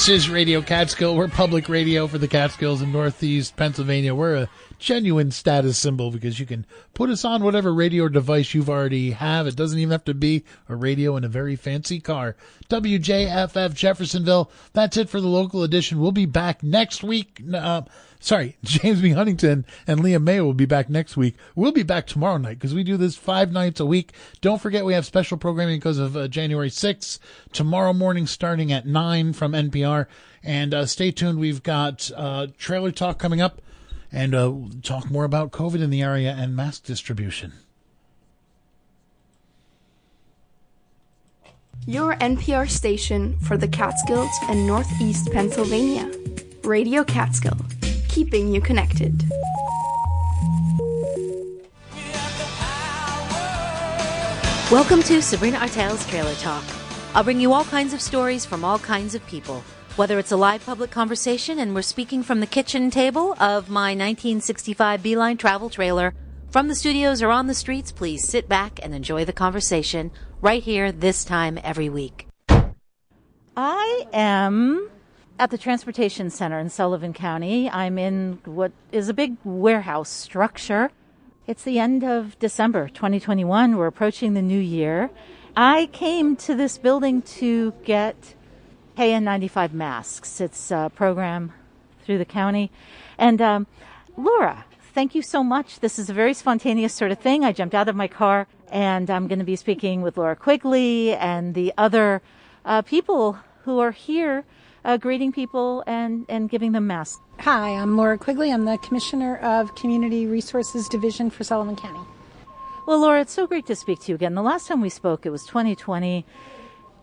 This is Radio Catskill. We're public radio for the Catskills in Northeast Pennsylvania. We're a genuine status symbol because you can put us on whatever radio device you've already have. It doesn't even have to be a radio in a very fancy car. WJFF Jeffersonville. That's it for the local edition. We'll be back next week. Uh, sorry, James B. Huntington and Liam May will be back next week. We'll be back tomorrow night because we do this five nights a week. Don't forget we have special programming because of uh, January 6th. Tomorrow morning starting at 9 from NPR. And uh, stay tuned. We've got uh, trailer talk coming up and uh, talk more about COVID in the area and mask distribution. Your NPR station for the Catskills and Northeast Pennsylvania. Radio Catskill, keeping you connected. Welcome to Sabrina Artel's Trailer Talk. I'll bring you all kinds of stories from all kinds of people. Whether it's a live public conversation and we're speaking from the kitchen table of my 1965 Beeline travel trailer, from the studios or on the streets, please sit back and enjoy the conversation right here this time every week. I am at the Transportation Center in Sullivan County. I'm in what is a big warehouse structure. It's the end of December 2021. We're approaching the new year. I came to this building to get KN95 masks. It's a program through the county. And um, Laura, thank you so much. This is a very spontaneous sort of thing. I jumped out of my car and I'm going to be speaking with Laura Quigley and the other uh, people who are here uh, greeting people and, and giving them masks. Hi, I'm Laura Quigley. I'm the Commissioner of Community Resources Division for Sullivan County. Well, Laura, it's so great to speak to you again. The last time we spoke, it was 2020.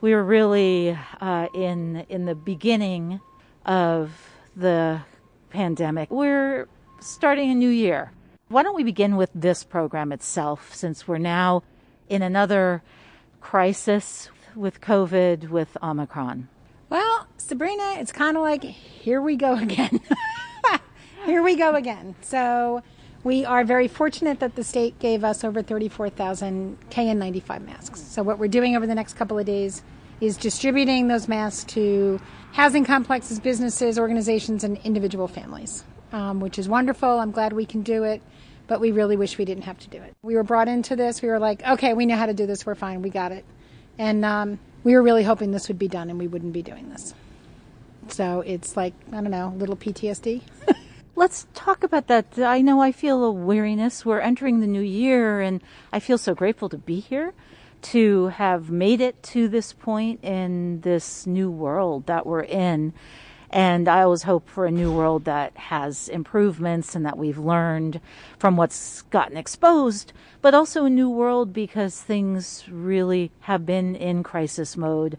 We were really uh, in in the beginning of the pandemic. We're starting a new year. Why don't we begin with this program itself, since we're now in another crisis with COVID, with Omicron? Well, Sabrina, it's kind of like here we go again. here we go again. So we are very fortunate that the state gave us over 34,000 KN95 masks. So, what we're doing over the next couple of days is distributing those masks to housing complexes, businesses, organizations, and individual families, um, which is wonderful. I'm glad we can do it, but we really wish we didn't have to do it. We were brought into this. We were like, okay, we know how to do this. We're fine. We got it. And um, we were really hoping this would be done and we wouldn't be doing this. So it's like, I don't know, little PTSD. Let's talk about that. I know I feel a weariness. We're entering the new year, and I feel so grateful to be here, to have made it to this point in this new world that we're in. And I always hope for a new world that has improvements and that we've learned from what's gotten exposed, but also a new world because things really have been in crisis mode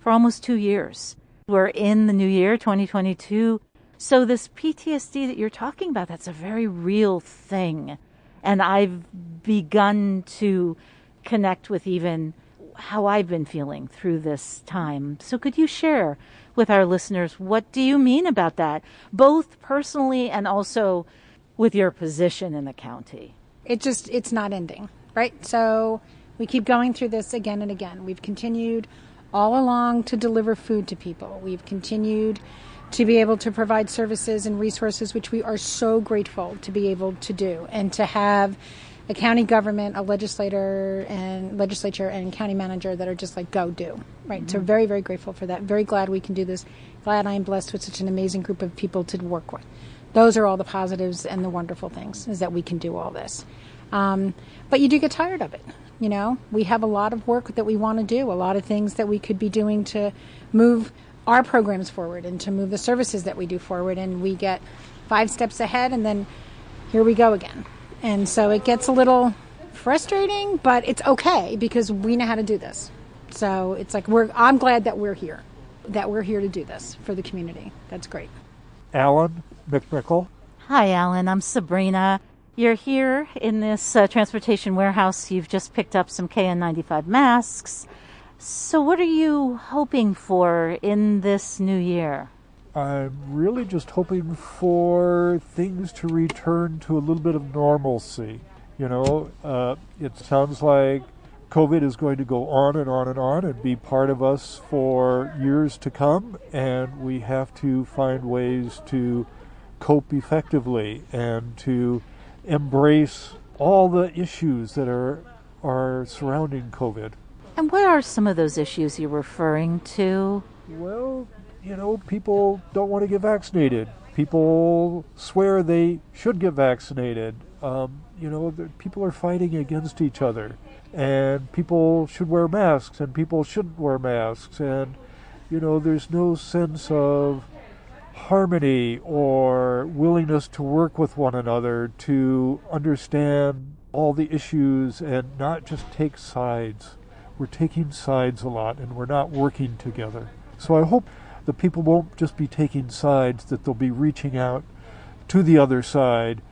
for almost two years. We're in the new year, 2022 so this PTSD that you're talking about, that's a very real thing. And I've begun to connect with even how I've been feeling through this time. So could you share with our listeners what do you mean about that, both personally and also with your position in the county? It just it's not ending, right? So we keep going through this again and again. We've continued all along to deliver food to people. We've continued to be able to provide services and resources, which we are so grateful to be able to do, and to have a county government, a legislator and legislature and county manager that are just like go do right. Mm-hmm. So very very grateful for that. Very glad we can do this. Glad I am blessed with such an amazing group of people to work with. Those are all the positives and the wonderful things is that we can do all this. Um, but you do get tired of it. You know, we have a lot of work that we want to do, a lot of things that we could be doing to move our programs forward and to move the services that we do forward. And we get five steps ahead, and then here we go again. And so it gets a little frustrating, but it's okay because we know how to do this. So it's like we're. I'm glad that we're here, that we're here to do this for the community. That's great. Alan McMickle. Hi, Alan. I'm Sabrina. You're here in this uh, transportation warehouse. You've just picked up some KN95 masks. So, what are you hoping for in this new year? I'm really just hoping for things to return to a little bit of normalcy. You know, uh, it sounds like COVID is going to go on and on and on and be part of us for years to come, and we have to find ways to cope effectively and to embrace all the issues that are are surrounding COVID. And what are some of those issues you're referring to? Well, you know, people don't want to get vaccinated. People swear they should get vaccinated. Um, you know, people are fighting against each other, and people should wear masks, and people shouldn't wear masks, and you know, there's no sense of harmony or willingness to work with one another to understand all the issues and not just take sides. We're taking sides a lot and we're not working together. So I hope the people won't just be taking sides, that they'll be reaching out to the other side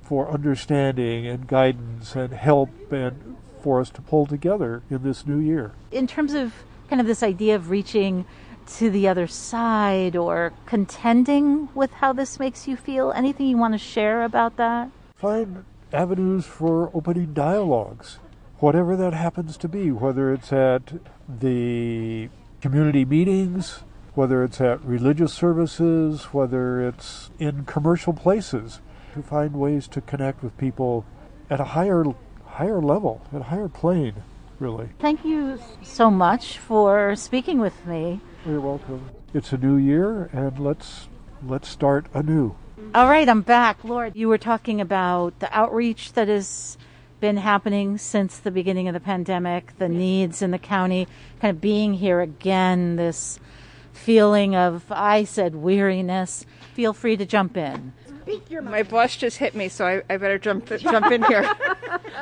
for understanding and guidance and help and for us to pull together in this new year. In terms of kind of this idea of reaching to the other side or contending with how this makes you feel? Anything you want to share about that? Find avenues for opening dialogues, whatever that happens to be, whether it's at the community meetings, whether it's at religious services, whether it's in commercial places, to find ways to connect with people at a higher higher level, at a higher plane, really. Thank you so much for speaking with me. You're welcome. It's a new year, and let's let's start anew. All right, I'm back. Laura, you were talking about the outreach that has been happening since the beginning of the pandemic, the needs in the county, kind of being here again, this feeling of, I said, weariness. Feel free to jump in. My boss just hit me, so I, I better jump jump in here.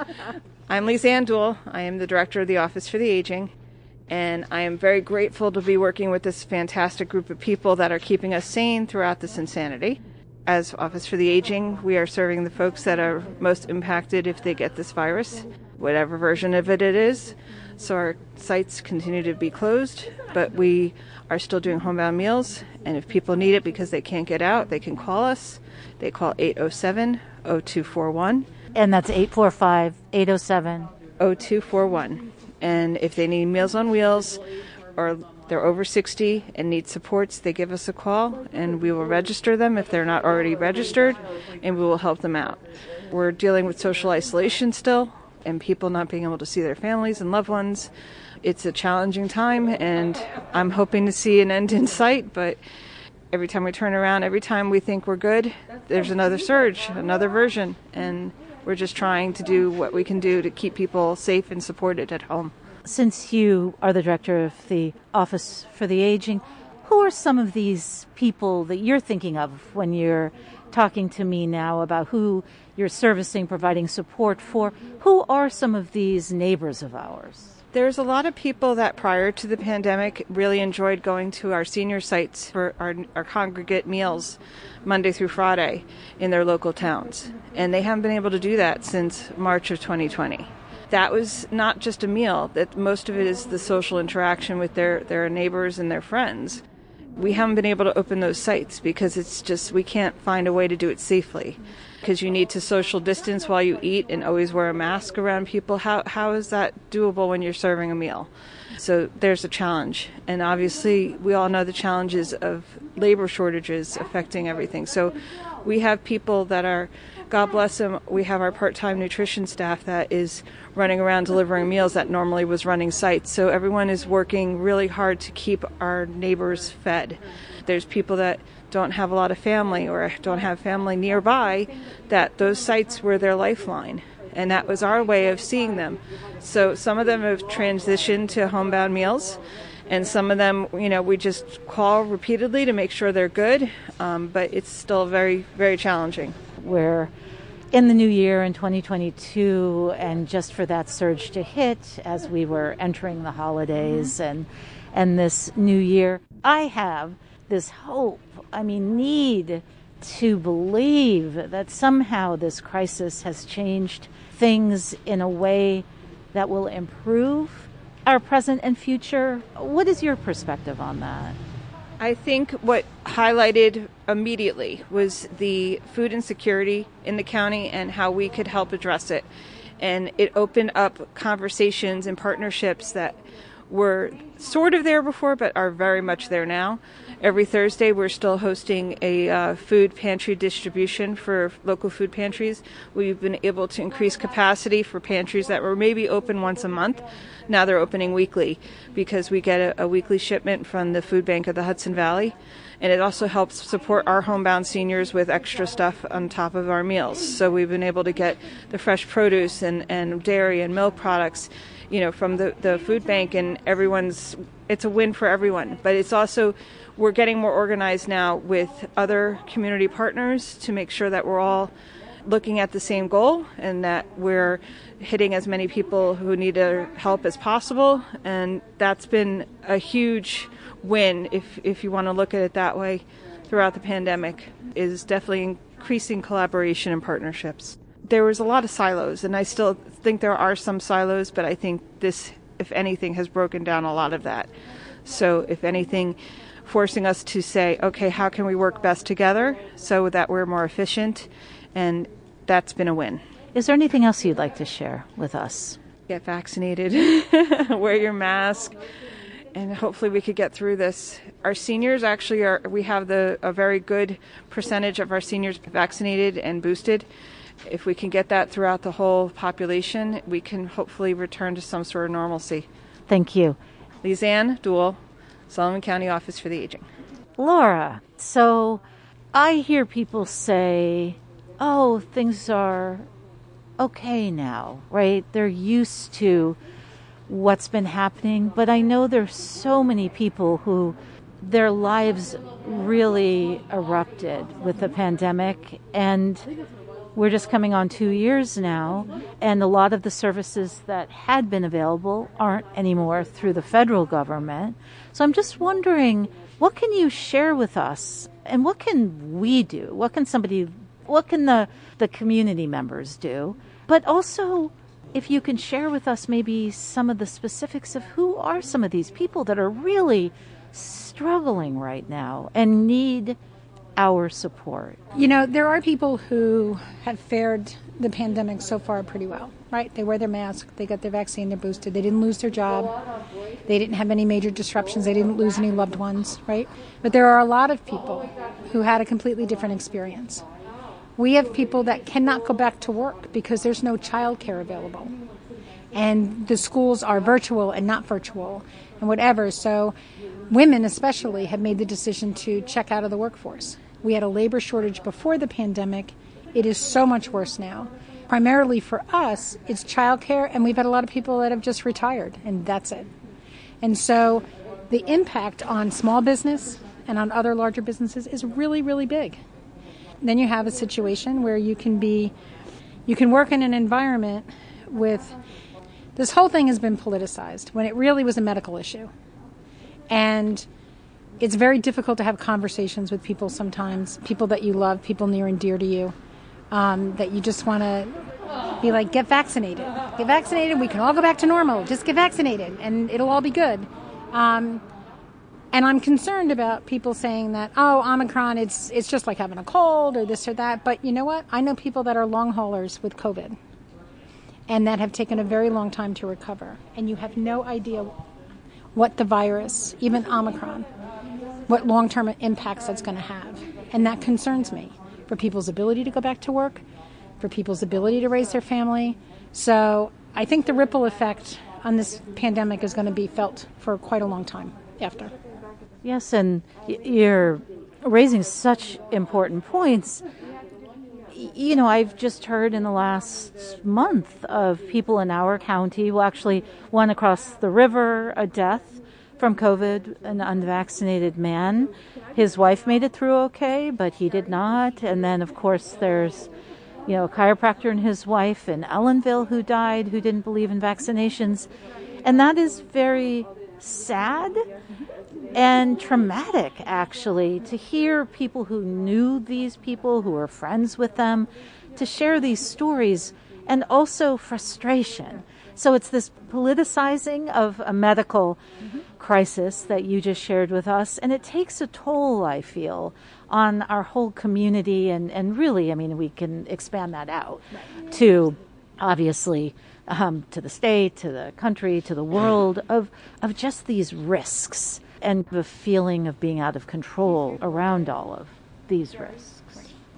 I'm Lise-Anne Deoul. I am the director of the Office for the Aging and I am very grateful to be working with this fantastic group of people that are keeping us sane throughout this insanity. As Office for the Aging, we are serving the folks that are most impacted if they get this virus, whatever version of it it is. So our sites continue to be closed, but we are still doing homebound meals. And if people need it because they can't get out, they can call us. They call 807 0241. And that's 845 807 0241. And if they need Meals on Wheels or they're over 60 and need supports, they give us a call and we will register them if they're not already registered and we will help them out. We're dealing with social isolation still and people not being able to see their families and loved ones. It's a challenging time and I'm hoping to see an end in sight, but every time we turn around, every time we think we're good, there's another surge, another version. And we're just trying to do what we can do to keep people safe and supported at home. Since you are the director of the Office for the Aging, who are some of these people that you're thinking of when you're talking to me now about who you're servicing, providing support for? Who are some of these neighbors of ours? There's a lot of people that prior to the pandemic really enjoyed going to our senior sites for our, our congregate meals Monday through Friday in their local towns. And they haven't been able to do that since March of 2020. That was not just a meal, that most of it is the social interaction with their, their neighbors and their friends. We haven't been able to open those sites because it's just we can't find a way to do it safely because you need to social distance while you eat and always wear a mask around people. How, how is that doable when you're serving a meal? So there's a challenge. And obviously, we all know the challenges of labor shortages affecting everything. So we have people that are, God bless them, we have our part time nutrition staff that is running around delivering meals that normally was running sites. So everyone is working really hard to keep our neighbors fed. There's people that don't have a lot of family or don't have family nearby, that those sites were their lifeline. And that was our way of seeing them. So some of them have transitioned to homebound meals, and some of them, you know, we just call repeatedly to make sure they're good, um, but it's still very, very challenging. We're in the new year in 2022, and just for that surge to hit as we were entering the holidays mm-hmm. and and this new year, I have this hope I mean, need to believe that somehow this crisis has changed things in a way that will improve our present and future. What is your perspective on that? I think what highlighted immediately was the food insecurity in the county and how we could help address it. And it opened up conversations and partnerships that were sort of there before, but are very much there now. Every Thursday, we're still hosting a uh, food pantry distribution for local food pantries. We've been able to increase capacity for pantries that were maybe open once a month. Now they're opening weekly because we get a, a weekly shipment from the food bank of the Hudson Valley. And it also helps support our homebound seniors with extra stuff on top of our meals. So we've been able to get the fresh produce and, and dairy and milk products you know from the, the food bank and everyone's it's a win for everyone but it's also we're getting more organized now with other community partners to make sure that we're all looking at the same goal and that we're hitting as many people who need our help as possible and that's been a huge win if if you want to look at it that way throughout the pandemic is definitely increasing collaboration and partnerships there was a lot of silos, and I still think there are some silos, but I think this, if anything, has broken down a lot of that. So, if anything, forcing us to say, okay, how can we work best together so that we're more efficient? And that's been a win. Is there anything else you'd like to share with us? Get vaccinated, wear your mask, and hopefully we could get through this. Our seniors actually are, we have the, a very good percentage of our seniors vaccinated and boosted if we can get that throughout the whole population, we can hopefully return to some sort of normalcy. Thank you. Lise-Anne Deoul, Sullivan County Office for the Aging. Laura, so I hear people say, oh, things are okay now, right? They're used to what's been happening, but I know there's so many people who their lives really erupted with the pandemic and we're just coming on two years now, and a lot of the services that had been available aren't anymore through the federal government. So I'm just wondering, what can you share with us, and what can we do? What can somebody, what can the, the community members do? But also, if you can share with us maybe some of the specifics of who are some of these people that are really struggling right now and need our support? You know, there are people who have fared the pandemic so far pretty well, right? They wear their mask, they got their vaccine, they're boosted, they didn't lose their job, they didn't have any major disruptions, they didn't lose any loved ones, right? But there are a lot of people who had a completely different experience. We have people that cannot go back to work because there's no childcare available. And the schools are virtual and not virtual and whatever. So women especially have made the decision to check out of the workforce. We had a labor shortage before the pandemic. It is so much worse now. Primarily for us, it's childcare, and we've had a lot of people that have just retired, and that's it. And so the impact on small business and on other larger businesses is really, really big. Then you have a situation where you can be, you can work in an environment with, this whole thing has been politicized when it really was a medical issue. And it's very difficult to have conversations with people sometimes, people that you love, people near and dear to you, um, that you just want to be like, get vaccinated. Get vaccinated. We can all go back to normal. Just get vaccinated, and it'll all be good. Um, and I'm concerned about people saying that, oh, Omicron, it's it's just like having a cold or this or that. But you know what? I know people that are long haulers with COVID, and that have taken a very long time to recover. And you have no idea what the virus, even Omicron, what long term impacts that's going to have. And that concerns me for people's ability to go back to work, for people's ability to raise their family. So I think the ripple effect on this pandemic is going to be felt for quite a long time after. Yes, and you're raising such important points. You know, I've just heard in the last month of people in our county, well, actually, one across the river, a death from COVID, an unvaccinated man. His wife made it through okay, but he did not. And then, of course, there's, you know, a chiropractor and his wife in Ellenville who died, who didn't believe in vaccinations. And that is very sad and traumatic, actually, to hear people who knew these people, who were friends with them, to share these stories, and also frustration. So it's this politicizing of a medical mm-hmm crisis that you just shared with us. And it takes a toll, I feel, on our whole community. And, and really, I mean, we can expand that out right. to obviously, um, to the state, to the country, to the world, of, of just these risks and the feeling of being out of control around all of these risks.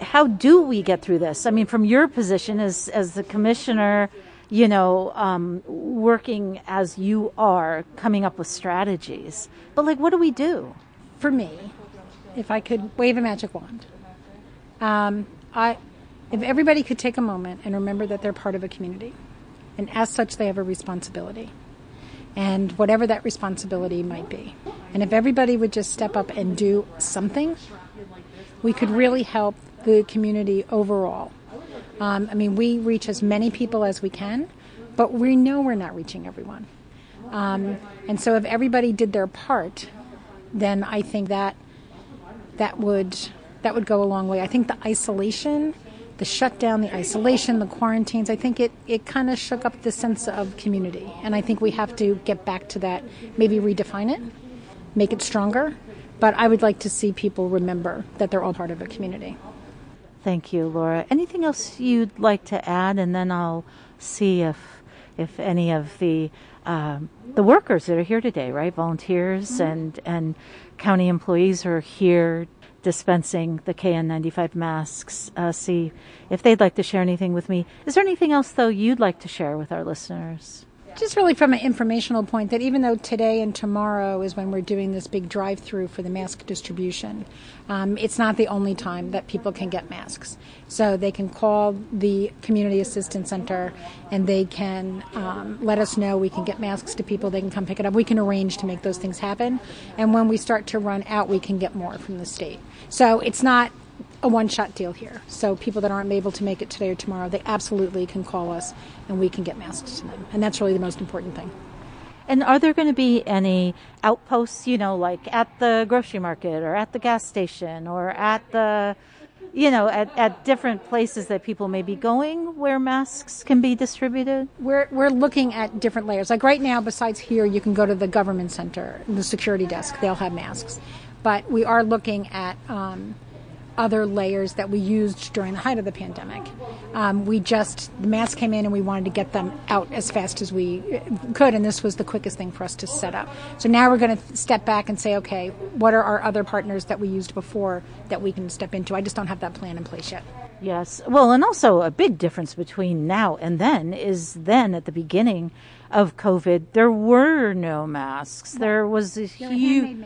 How do we get through this? I mean, from your position as, as the commissioner, you know, um, working as you are, coming up with strategies. But, like, what do we do? For me, if I could wave a magic wand, um, I, if everybody could take a moment and remember that they're part of a community, and as such, they have a responsibility, and whatever that responsibility might be. And if everybody would just step up and do something, we could really help the community overall. Um, I mean, we reach as many people as we can, but we know we're not reaching everyone. Um, and so, if everybody did their part, then I think that that would that would go a long way. I think the isolation, the shutdown, the isolation, the quarantines, I think it, it kind of shook up the sense of community. And I think we have to get back to that, maybe redefine it, make it stronger. But I would like to see people remember that they're all part of a community. Thank you, Laura. Anything else you'd like to add, and then I'll see if if any of the um, the workers that are here today, right, volunteers mm-hmm. and and county employees are here dispensing the KN95 masks. Uh, see if they'd like to share anything with me. Is there anything else though you'd like to share with our listeners? Just really from an informational point that even though today and tomorrow is when we're doing this big drive through for the mask distribution, um, it's not the only time that people can get masks. So they can call the Community Assistance Center and they can um, let us know. We can get masks to people, they can come pick it up. We can arrange to make those things happen. And when we start to run out, we can get more from the state. So it's not a one shot deal here. So people that aren't able to make it today or tomorrow, they absolutely can call us and we can get masks to them. And that's really the most important thing. And are there going to be any outposts, you know, like at the grocery market or at the gas station or at the, you know, at, at different places that people may be going where masks can be distributed? We're, we're looking at different layers. Like right now, besides here, you can go to the government center, the security desk, they'll have masks. But we are looking at, um, other layers that we used during the height of the pandemic. Um, we just, the masks came in and we wanted to get them out as fast as we could, and this was the quickest thing for us to set up. So now we're going to step back and say, okay, what are our other partners that we used before that we can step into? I just don't have that plan in place yet. Yes. Well, and also a big difference between now and then is then at the beginning of COVID, there were no masks. There was a huge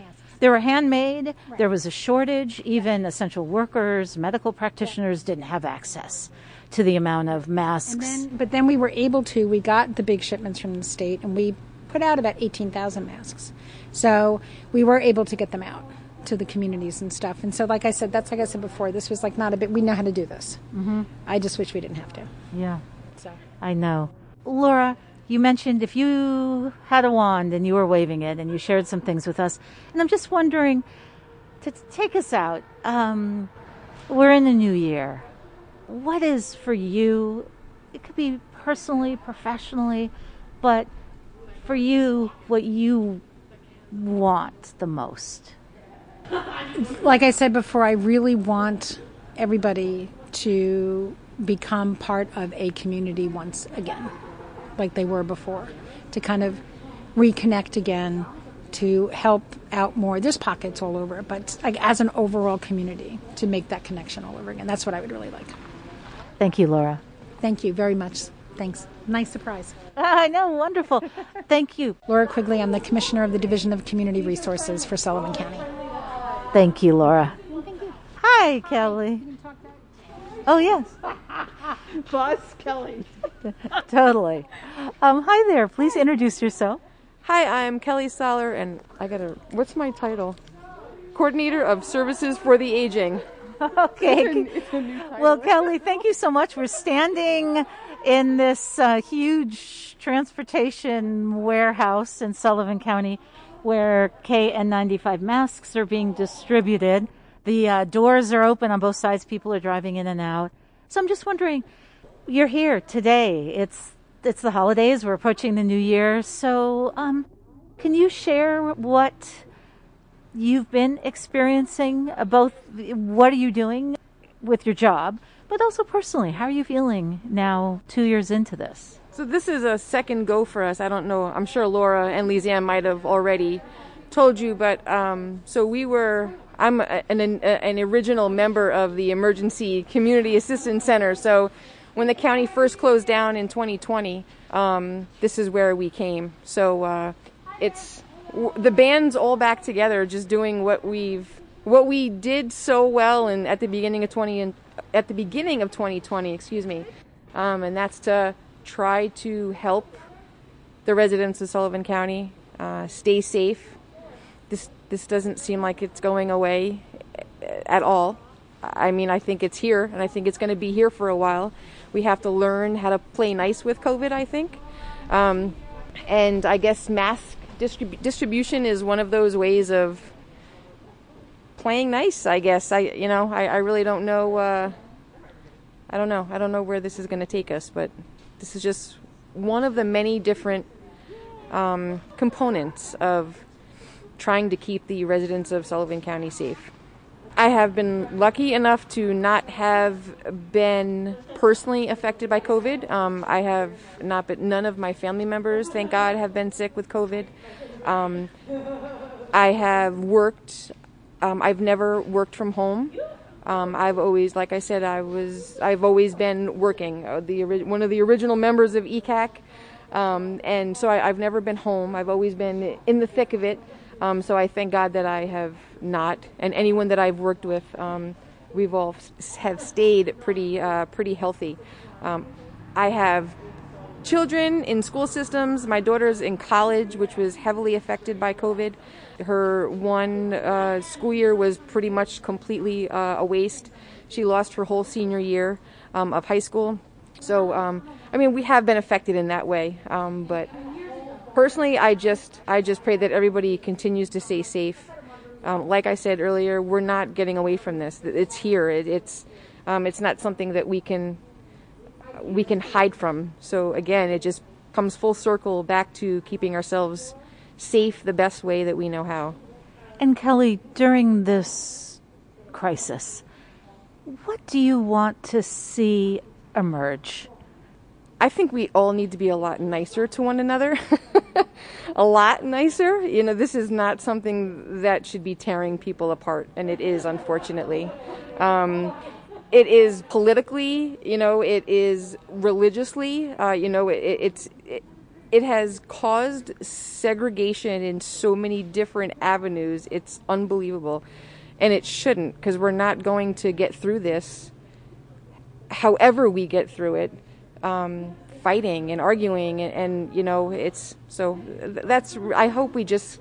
they were handmade. Right. There was a shortage. Even essential workers, medical practitioners didn't have access to the amount of masks. Then, but then we were able to. We got the big shipments from the state, and we put out about 18,000 masks. So we were able to get them out to the communities and stuff. And so, like I said, that's like I said before. This was like not a bit. We know how to do this. Mm-hmm. I just wish we didn't have to. Yeah. So I know, Laura you mentioned if you had a wand and you were waving it and you shared some things with us. And I'm just wondering to take us out. Um, we're in the new year. What is for you? It could be personally, professionally, but for you, what you want the most? Like I said before, I really want everybody to become part of a community once again like they were before, to kind of reconnect again, to help out more. There's pockets all over, but like as an overall community, to make that connection all over again. That's what I would really like. Thank you, Laura. Thank you very much. Thanks. Nice surprise. I know, wonderful. Thank you. Laura Quigley, I'm the Commissioner of the Division of Community Resources for Sullivan County. Thank you, Laura. Thank you. Hi, Kelly. Oh, yes. Boss Kelly. totally. Um, hi there. Please introduce yourself. Hi, I'm Kelly Soller, and I got a. What's my title? Coordinator of Services for the Aging. Okay. well, Kelly, thank you so much. We're standing in this uh, huge transportation warehouse in Sullivan County where KN95 masks are being distributed. The uh, doors are open on both sides. People are driving in and out. So I'm just wondering, you're here today. It's it's the holidays. We're approaching the new year. So, um, can you share what you've been experiencing? Uh, both, what are you doing with your job? but also personally, how are you feeling now, two years into this? So this is a second go for us. I don't know. I'm sure Laura and Lise-Anne might have already told you, but um, so we were. I'm an, an original member of the Emergency Community Assistance Center. So when the county first closed down in 2020, um, this is where we came. So uh, it's the band's all back together, just doing what we've what we did so well and at the beginning of 20 and at the beginning of 2020, excuse me, um, and that's to try to help the residents of Sullivan County uh, stay safe. This this doesn't seem like it's going away at all. I mean, I think it's here, and I think it's going to be here for a while. We have to learn how to play nice with COVID. I think, um, and I guess mask distrib- distribution is one of those ways of playing nice. I guess I, you know, I, I really don't know. Uh, I don't know. I don't know where this is going to take us, but this is just one of the many different um, components of trying to keep the residents of Sullivan County safe. I have been lucky enough to not have been personally affected by COVID. Um, I have not been, none of my family members, thank God, have been sick with COVID. Um, I have worked, um, I've never worked from home. Um, I've always, like I said, I was, I've always been working. Uh, the one of the original members of ECAC, um, and so I, have never been home. I've always been in the thick of it. Um, so I thank God that I have not, and anyone that I've worked with, um, we've all have stayed pretty, uh, pretty healthy. Um, I have children in school systems. My daughter's in college, which was heavily affected by COVID. Her one uh, school year was pretty much completely uh, a waste. She lost her whole senior year um, of high school. So, um, I mean, we have been affected in that way. Um, but personally, I just, I just pray that everybody continues to stay safe. Um, like I said earlier, we're not getting away from this. It's here. It, it's, um, it's not something that we can we can hide from. So again, it just comes full circle back to keeping ourselves safe the best way that we know how. And Kelly, during this crisis, what do you want to see emerge? I think we all need to be a lot nicer to one another. a lot nicer. You know, this is not something that should be tearing people apart, and it is, unfortunately. Um, it is politically, you know, it is religiously, uh, you know, it, it's it, it has caused segregation in so many different avenues. It's unbelievable, and it shouldn't because we're not going to get through this. However, we get through it, um, fighting and arguing, and, and you know, it's so. That's. I hope we just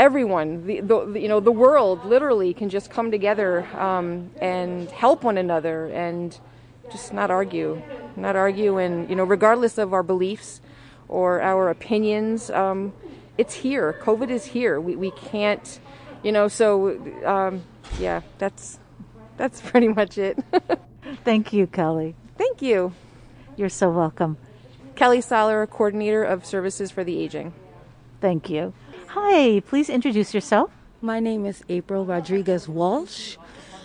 everyone, the, the, you know, the world literally can just come together um, and help one another and just not argue, not argue, and you know, regardless of our beliefs or our opinions, um, it's here. COVID is here. We we can't, you know. So um, yeah, that's that's pretty much it. Thank you, Kelly. Thank you. You're so welcome. Kelly Soller, coordinator of services for the aging. Thank you. Hi, please introduce yourself. My name is April Rodriguez Walsh.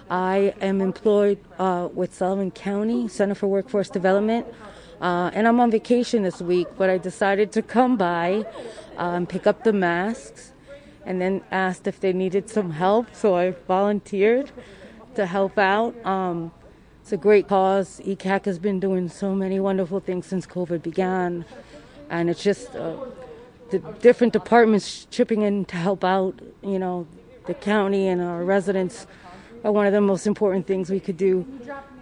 I am employed uh, with Sullivan County Center for Workforce Development, uh, and I'm on vacation this week. But I decided to come by uh, and pick up the masks, and then asked if they needed some help. So I volunteered to help out. Um, it's a great cause. ECAC has been doing so many wonderful things since COVID began, and it's just uh, the different departments chipping in to help out, you know, the county and our residents are one of the most important things we could do.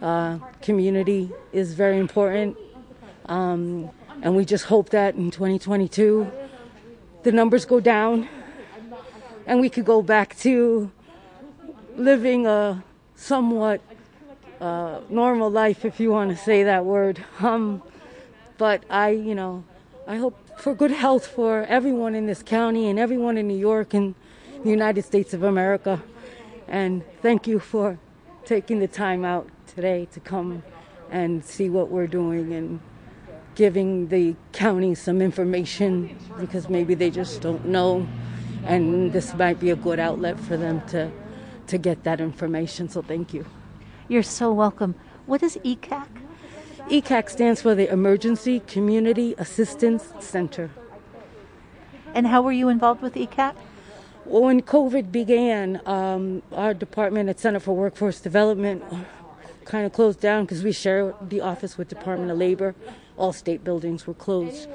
Uh, community is very important. Um, and we just hope that in 2022 the numbers go down and we could go back to living a somewhat uh, normal life, if you want to say that word. Um, but I, you know, I hope for good health for everyone in this county and everyone in New York and the United States of America. And thank you for taking the time out today to come and see what we're doing and giving the county some information because maybe they just don't know and this might be a good outlet for them to to get that information so thank you you're so welcome What is ECAC? ECAC stands for the Emergency Community Assistance Center. And how were you involved with ECAC? Well, when COVID began, um, our department at Center for Workforce Development kind of closed down because we share the office with Department of Labor. All state buildings were closed.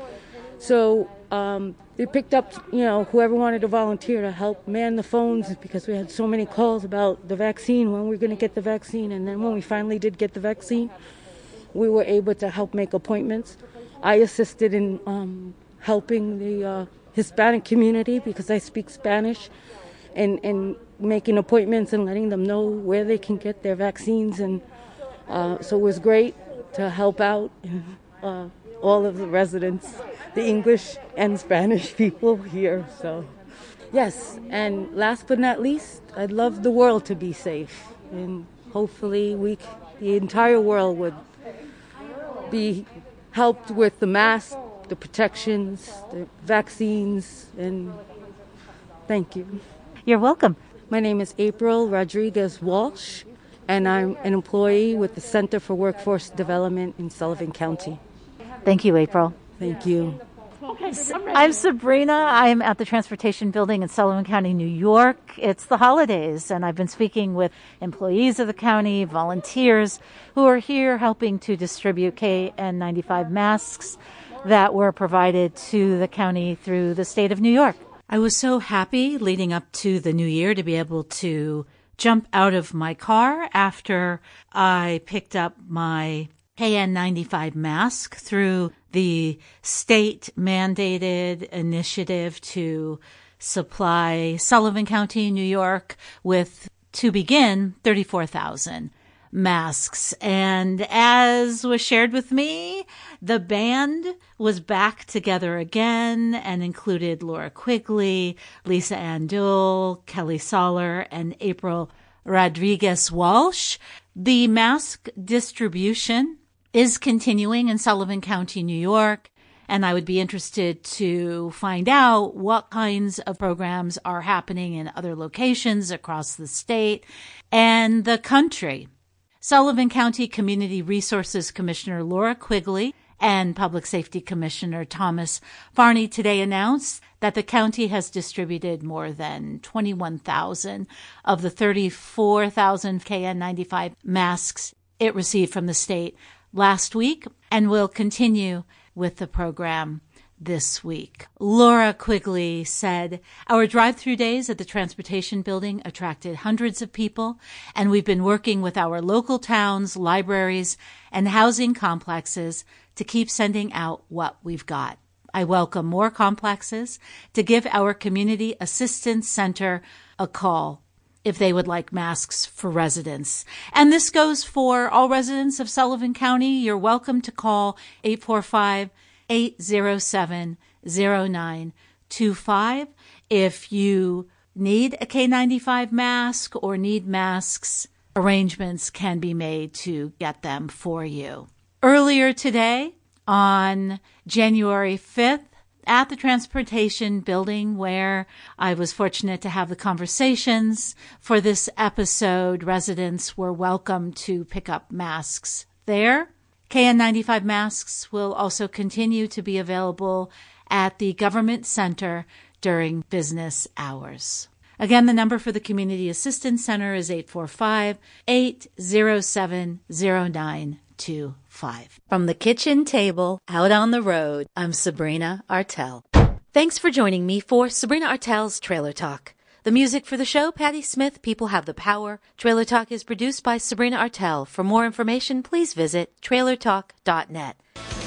So um, they picked up, you know, whoever wanted to volunteer to help man the phones because we had so many calls about the vaccine, when we are going to get the vaccine. And then when we finally did get the vaccine, we were able to help make appointments. I assisted in um, helping the uh, Hispanic community because I speak Spanish and, and making appointments and letting them know where they can get their vaccines. And uh, so it was great to help out uh, all of the residents, the English and Spanish people here. So, yes, and last but not least, I'd love the world to be safe. And hopefully, we, the entire world would be helped with the masks, the protections, the vaccines, and thank you. You're welcome. My name is April Rodriguez Walsh, and I'm an employee with the Center for Workforce Development in Sullivan County. Thank you, April. Thank you. I'm Sabrina. I'm at the Transportation Building in Sullivan County, New York. It's the holidays, and I've been speaking with employees of the county, volunteers who are here helping to distribute KN95 masks that were provided to the county through the state of New York. I was so happy leading up to the new year to be able to jump out of my car after I picked up my KN95 mask through the state mandated initiative to supply Sullivan County, New York with, to begin, 34,000 masks. And as was shared with me, the band was back together again and included Laura Quigley, Lise-Anne Deoul, Kelly Soller, and April Rodriguez Walsh. The mask distribution is continuing in Sullivan County, New York. And I would be interested to find out what kinds of programs are happening in other locations across the state and the country. Sullivan County Community Resources Commissioner Laura Quigley and Public Safety Commissioner Thomas Farney today announced that the county has distributed more than 21,000 of the 34,000 KN95 masks it received from the state last week and we'll continue with the program this week. Laura Quigley said, Our drive through days at the transportation building attracted hundreds of people, and we've been working with our local towns, libraries, and housing complexes to keep sending out what we've got. I welcome more complexes to give our Community Assistance Center a call if they would like masks for residents. And this goes for all residents of Sullivan County. You're welcome to call 845 807 0925 if you need a K95 mask or need masks. Arrangements can be made to get them for you. Earlier today, on January 5th, at the transportation building where I was fortunate to have the conversations for this episode. Residents were welcome to pick up masks there. KN95 masks will also continue to be available at the Government Center during business hours. Again, the number for the Community Assistance Center is 845 807 0925. From the kitchen table out on the road, I'm Sabrina Artel. Thanks for joining me for Sabrina Artel's Trailer Talk. The music for the show, Patti Smith, People Have the Power. Trailer Talk is produced by Sabrina Artel. For more information, please visit trailertalk.net.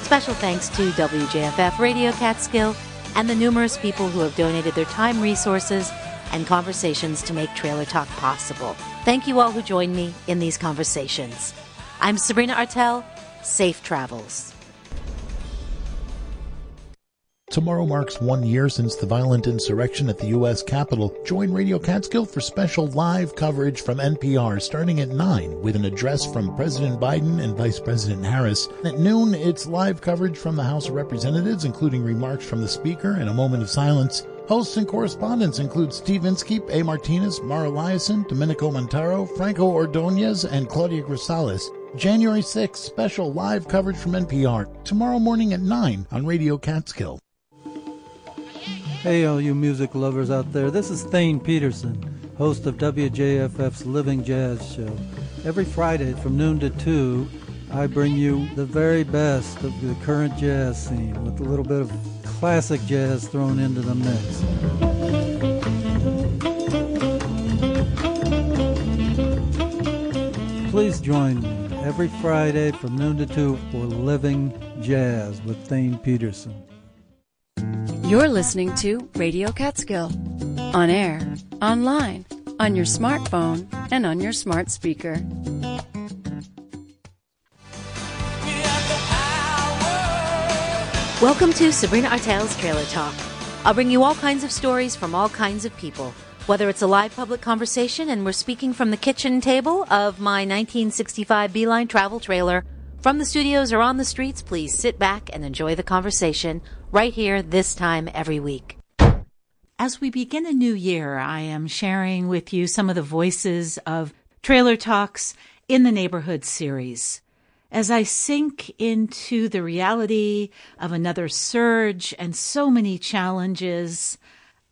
Special thanks to WJFF Radio Catskill and the numerous people who have donated their time, resources, and conversations to make Trailer Talk possible. Thank you all who joined me in these conversations. I'm Sabrina Artel. Safe travels. Tomorrow marks one year since the violent insurrection at the U.S. Capitol. Join Radio Catskill for special live coverage from NPR starting at 9 with an address from President Biden and Vice President Harris. At noon, it's live coverage from the House of Representatives, including remarks from the Speaker and a moment of silence. Hosts and correspondents include Steve Inskeep, A. Martinez, Mara Liasson, Domenico Montanaro, Franco Ordonez, and Claudia Grisales. January 6th, special live coverage from NPR. Tomorrow morning at 9 on Radio Catskill. Hey, all you music lovers out there. This is Thane Peterson, host of WJFF's Living Jazz Show. Every Friday from noon to 2, I bring you the very best of the current jazz scene with a little bit of classic jazz thrown into the mix. Please join me every Friday from noon to 2 for Living Jazz with Thane Peterson. You're listening to Radio Catskill on air, online, on your smartphone, and on your smart speaker. Welcome to Sabrina Artel's Trailer Talk. I'll bring you all kinds of stories from all kinds of people. Whether it's a live public conversation and we're speaking from the kitchen table of my 1965 Beeline travel trailer, from the studios or on the streets, please sit back and enjoy the conversation right here this time every week. As we begin a new year, I am sharing with you some of the voices of Trailer Talks in the Neighborhood series. As I sink into the reality of another surge and so many challenges,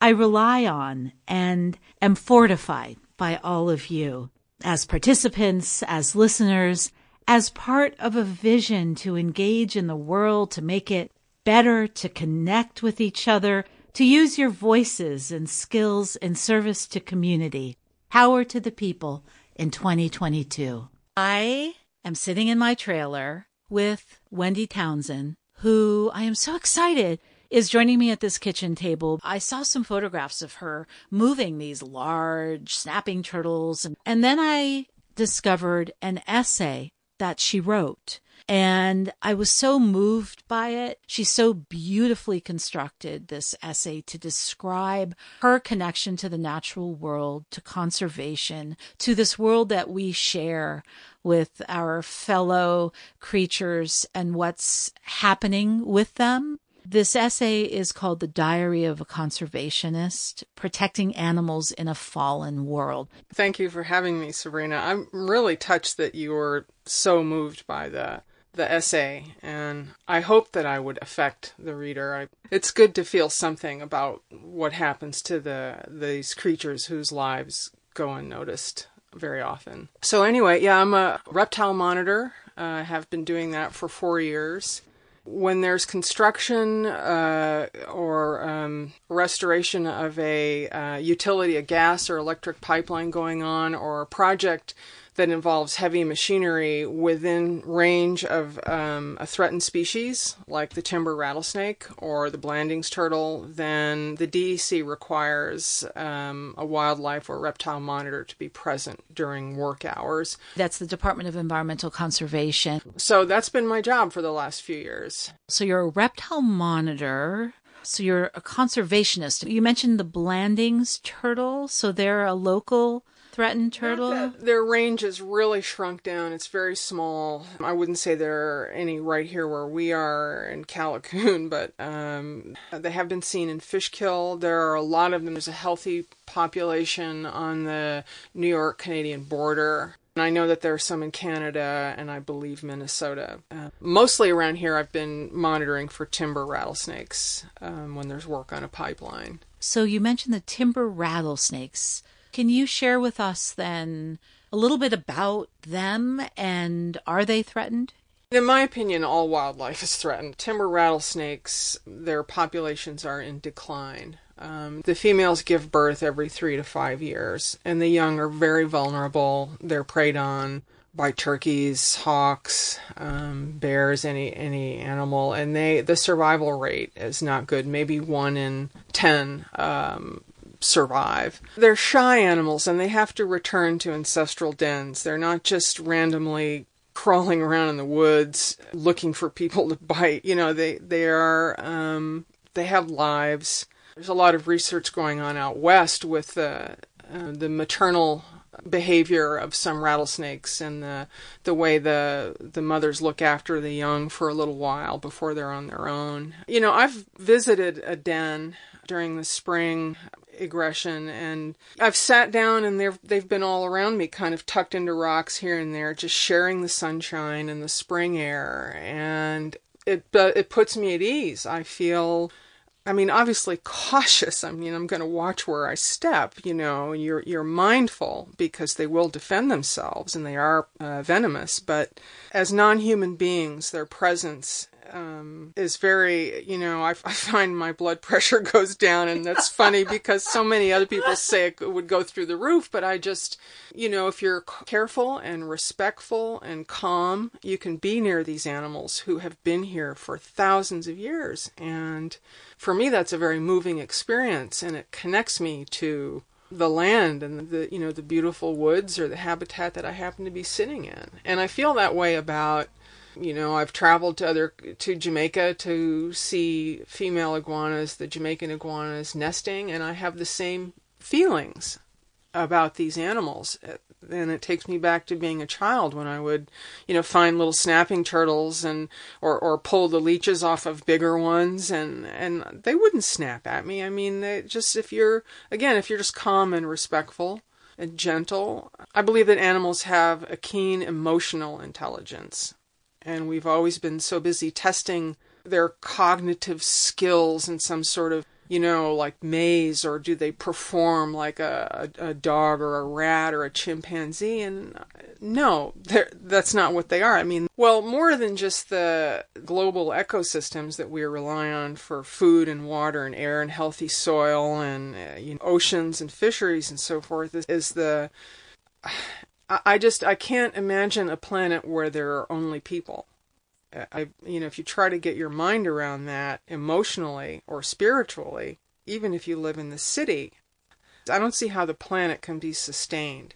I rely on and am fortified by all of you as participants, as listeners, as part of a vision to engage in the world, to make it better, to connect with each other, to use your voices and skills in service to community. Power to the people in 2022. I am sitting in my trailer with Wendy Townsend, who I am so excited is joining me at this kitchen table. I saw some photographs of her moving these large snapping turtles. And, and then I discovered an essay that she wrote. And I was so moved by it. She so beautifully constructed this essay to describe her connection to the natural world, to conservation, to this world that we share with our fellow creatures and what's happening with them. This essay is called The Diary of a Conservationist Protecting Animals in a Fallen World. Thank you for having me, Sabrina. I'm really touched that you were so moved by the the essay and I hope that I would affect the reader. I, it's good to feel something about what happens to the these creatures whose lives go unnoticed very often. So anyway, yeah, I'm a reptile monitor. Uh, I uh, have been doing that for 4 years when there's construction uh, or um, restoration of a uh, utility, a gas or electric pipeline going on, or a project that involves heavy machinery within range of um, a threatened species like the timber rattlesnake or the Blanding's turtle, then the DEC requires um, a wildlife or reptile monitor to be present during work hours. That's the Department of Environmental Conservation. So that's been my job for the last few years. So you're a reptile monitor. So you're a conservationist. You mentioned the Blanding's turtle. So they're a local threatened turtle? Their range is really shrunk down. It's very small. I wouldn't say there are any right here where we are in Callicoon, but um, they have been seen in Fishkill. There are a lot of them. There's a healthy population on the New York Canadian border. And I know that there are some in Canada and I believe Minnesota. Uh, mostly around here, I've been monitoring for timber rattlesnakes um, when there's work on a pipeline. So you mentioned the timber rattlesnakes. Can you share with us then a little bit about them and are they threatened? In my opinion, all wildlife is threatened. Timber rattlesnakes, their populations are in decline. Um, the females give birth every three to five years, and the young are very vulnerable. They're preyed on by turkeys, hawks, um, bears, any any animal, and they the survival rate is not good. Maybe one in ten um, survive. They're shy animals and they have to return to ancestral dens. They're not just randomly crawling around in the woods looking for people to bite. You know, they they are um, they have lives. There's a lot of research going on out west with uh, uh, the maternal behavior of some rattlesnakes and the the way the the mothers look after the young for a little while before they're on their own. You know, I've visited a den during the spring aggression and I've sat down and they've they've been all around me kind of tucked into rocks here and there just sharing the sunshine and the spring air and it uh, it puts me at ease. I feel I mean, obviously cautious. I mean, I'm going to watch where I step. You know, you're you're mindful because they will defend themselves and they are uh, venomous. But as non-human beings, their presence um, is very, you know, I, I, find my blood pressure goes down, and that's funny because so many other people say it would go through the roof, but I just, you know, if you're careful and respectful and calm, you can be near these animals who have been here for thousands of years. And for me, that's a very moving experience, and it connects me to the land and the you know the beautiful woods or the habitat that I happen to be sitting in. And I feel that way about you know, I've traveled to other to Jamaica to see female iguanas, the Jamaican iguanas nesting, and I have the same feelings about these animals. And it takes me back to being a child when I would, you know, find little snapping turtles and or or pull the leeches off of bigger ones and and they wouldn't snap at me. I mean, they just if you're again, if you're just calm and respectful and gentle, I believe that animals have a keen emotional intelligence and we've always been so busy testing their cognitive skills in some sort of you know like maze or do they perform like a, a, dog or a rat or a chimpanzee? And uh, no that's not what they are. I mean well more than just the global ecosystems that we rely on for food and water and air and healthy soil and uh, you know, oceans and fisheries and so forth is, is the I just I can't imagine a planet where there are only people. I you know if you try to get your mind around that emotionally or spiritually, even if you live in the city, I don't see how the planet can be sustained.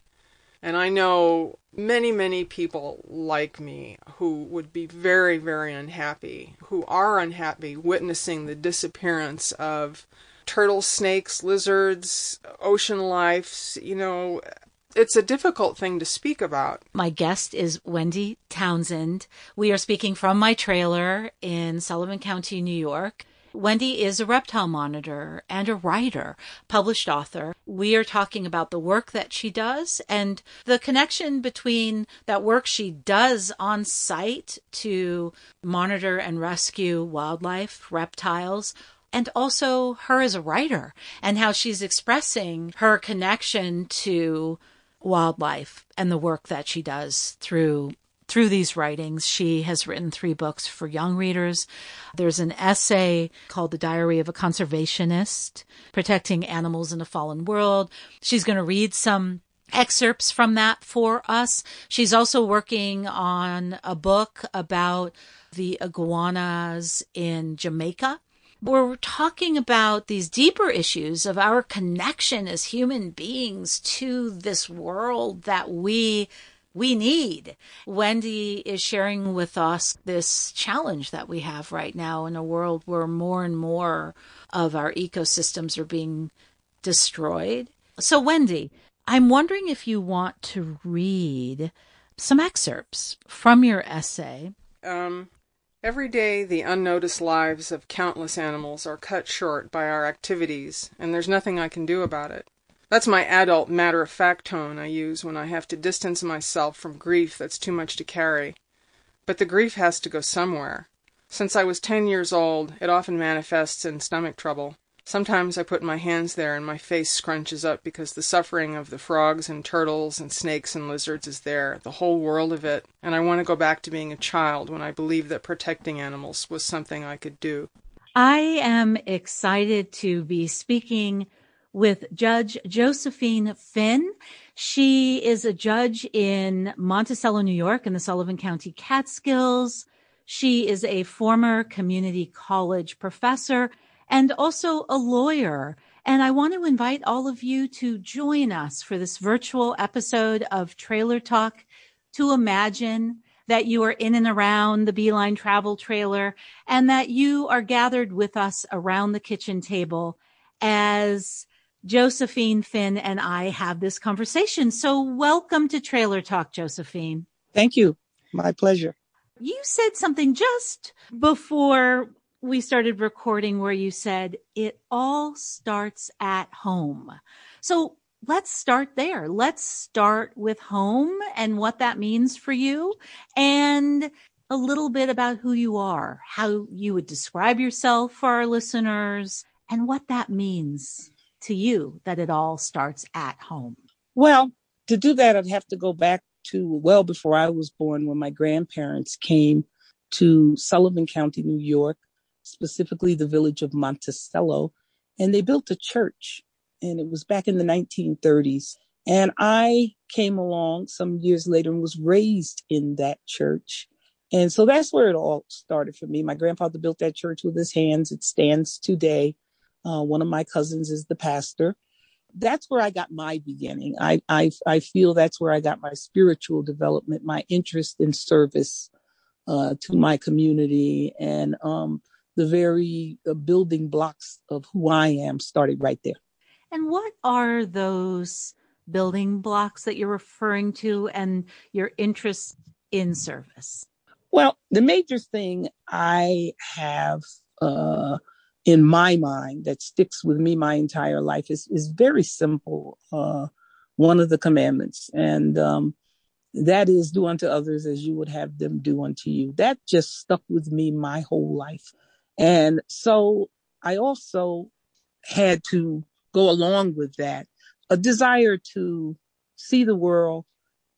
And I know many, many people like me who would be very, very unhappy, who are unhappy witnessing the disappearance of turtles, snakes, lizards, ocean life, you know, it's a difficult thing to speak about. My guest is Wendy Townsend. We are speaking from my trailer in Sullivan County, New York. Wendy is a reptile monitor and a writer, published author. We are talking about the work that she does and the connection between that work she does on site to monitor and rescue wildlife, reptiles, and also her as a writer and how she's expressing her connection to wildlife and the work that she does through through these writings. She has written three books for young readers. There's an essay called The Diary of a Conservationist, Protecting Animals in a Fallen World. She's going to read some excerpts from that for us. She's also working on a book about the iguanas in Jamaica we're talking about these deeper issues of our connection as human beings to this world that we we need. Wendy is sharing with us this challenge that we have right now in a world where more and more of our ecosystems are being destroyed. So, Wendy, I'm wondering if you want to read some excerpts from your essay. Um, Every day, the unnoticed lives of countless animals are cut short by our activities, and there's nothing I can do about it. That's my adult matter of fact tone I use when I have to distance myself from grief that's too much to carry. But the grief has to go somewhere. Since I was ten years old, it often manifests in stomach trouble. Sometimes I put my hands there and my face scrunches up because the suffering of the frogs and turtles and snakes and lizards is there, the whole world of it, and I want to go back to being a child when I believed that protecting animals was something I could do. I am excited to be speaking with Judge Josephine Finn. She is a judge in Monticello, New York in the Sullivan County Catskills. She is a former community college professor and also a lawyer. And I want to invite all of you to join us for this virtual episode of Trailer Talk to imagine that you are in and around the Beeline travel trailer and that you are gathered with us around the kitchen table as Josephine Finn and I have this conversation. So welcome to Trailer Talk, Josephine. Thank you. My pleasure. You said something just before we started recording where you said it all starts at home. So let's start there. Let's start with home and what that means for you and a little bit about who you are, how you would describe yourself for our listeners and what that means to you that it all starts at home. Well, to do that, I'd have to go back to well before I was born when my grandparents came to Sullivan County, New York, specifically the village of Monticello, and they built a church. And it was back in the 1930s. And I came along some years later and was raised in that church. And so that's where it all started for me. My grandfather built that church with his hands. It stands today. Uh, one of my cousins is the pastor. That's where I got my beginning. I, I, I feel that's where I got my spiritual development, my interest in service uh, to my community, and um, the very uh, building blocks of who I am started right there. And what are those building blocks that you're referring to and your interest in service? Well, the major thing I have uh, in my mind that sticks with me my entire life is is very simple. Uh, one of the commandments, and um, that is do unto others as you would have them do unto you. That just stuck with me my whole life, and so I also had to go along with that a desire to see the world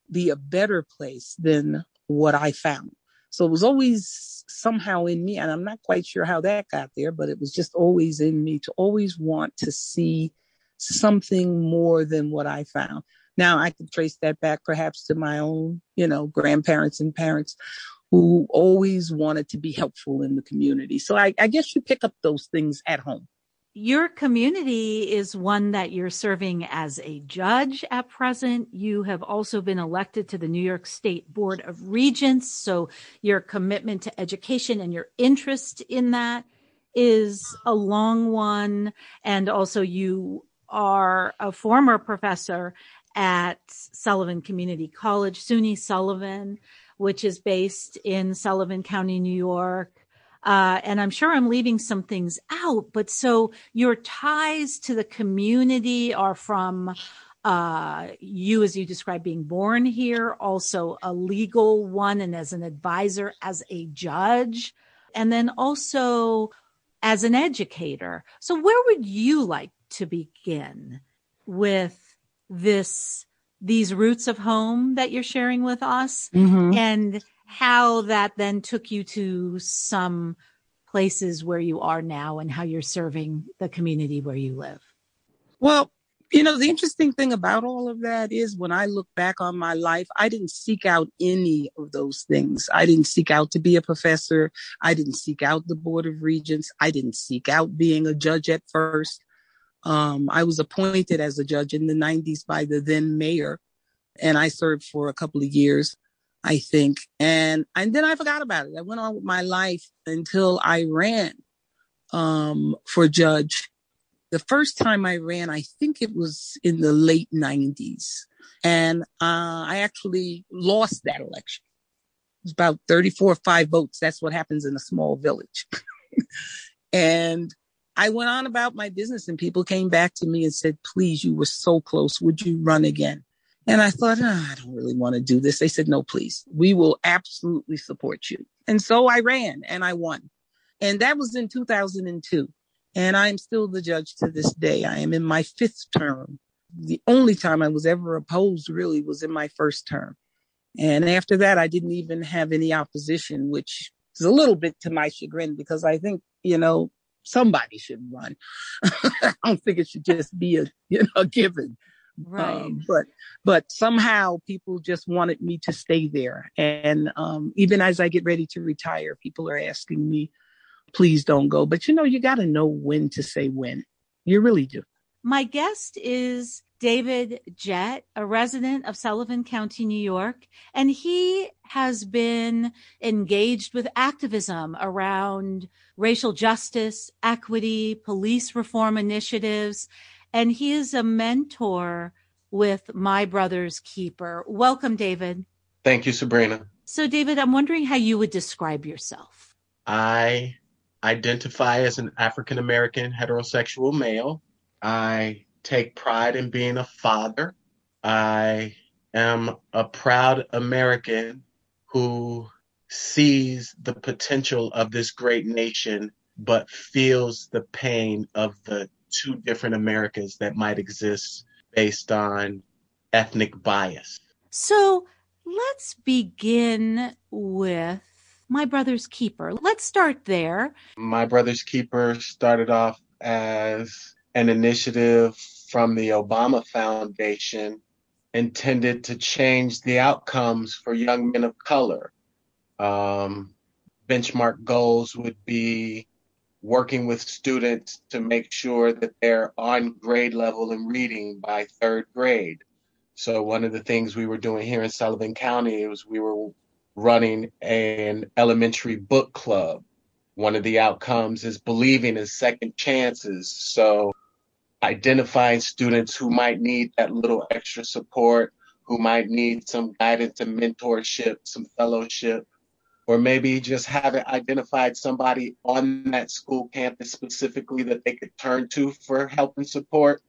be a better place than what I found. So it was always somehow in me, and I'm not quite sure how that got there, but it was just always in me to always want to see something more than what I found. Now I can trace that back perhaps to my own, you know, grandparents and parents who always wanted to be helpful in the community. So I, I guess you pick up those things at home your community is one that you're serving as a judge at present. You have also been elected to the New York State Board of Regents. So your commitment to education and your interest in that is a long one. And also you are a former professor at Sullivan Community College, SUNY Sullivan, which is based in Sullivan County, New York. Uh, and I'm sure I'm leaving some things out, but so your ties to the community are from uh, you, as you describe being born here, also a legal one, and as an advisor, as a judge, and then also as an educator. So, where would you like to begin with this? These roots of home that you're sharing with us, mm-hmm. and how that then took you to some places where you are now and how you're serving the community where you live. Well, you know, the interesting thing about all of that is when I look back on my life, I didn't seek out any of those things. I didn't seek out to be a professor. I didn't seek out the Board of Regents. I didn't seek out being a judge at first. Um, I was appointed as a judge in the 90s by the then mayor, and I served for a couple of years. I think. And and then I forgot about it. I went on with my life until I ran um, for judge. The first time I ran, I think it was in the late 90s. And uh, I actually lost that election. It was about 34 or 5 votes. That's what happens in a small village. and I went on about my business, and people came back to me and said, Please, you were so close. Would you run again? And I thought, oh, I don't really want to do this. They said, no, please, we will absolutely support you. And so I ran and I won. And that was in 2002. And I'm still the judge to this day. I am in my fifth term. The only time I was ever opposed really was in my first term. And after that, I didn't even have any opposition, which is a little bit to my chagrin because I think, you know, somebody should run. I don't think it should just be a, you know, a given. Right. Um, but but somehow people just wanted me to stay there. And um, even as I get ready to retire, people are asking me, please don't go. But you know, you got to know when to say when. You really do. My guest is David Jett, a resident of Sullivan County, New York, and he has been engaged with activism around racial justice, equity, police reform initiatives, and he is a mentor with My Brother's Keeper. Welcome, David. Thank you, Sabrina. So, David, I'm wondering how you would describe yourself. I identify as an African American heterosexual male. I take pride in being a father. I am a proud American who sees the potential of this great nation, but feels the pain of the two different Americas that might exist based on ethnic bias. So let's begin with My Brother's Keeper. Let's start there. My Brother's Keeper started off as an initiative from the Obama Foundation intended to change the outcomes for young men of color. Um, benchmark goals would be working with students to make sure that they're on grade level in reading by third grade. So one of the things we were doing here in Sullivan County was we were running an elementary book club. One of the outcomes is believing in second chances. So identifying students who might need that little extra support, who might need some guidance and mentorship, some fellowship, or maybe just having identified somebody on that school campus specifically that they could turn to for help and support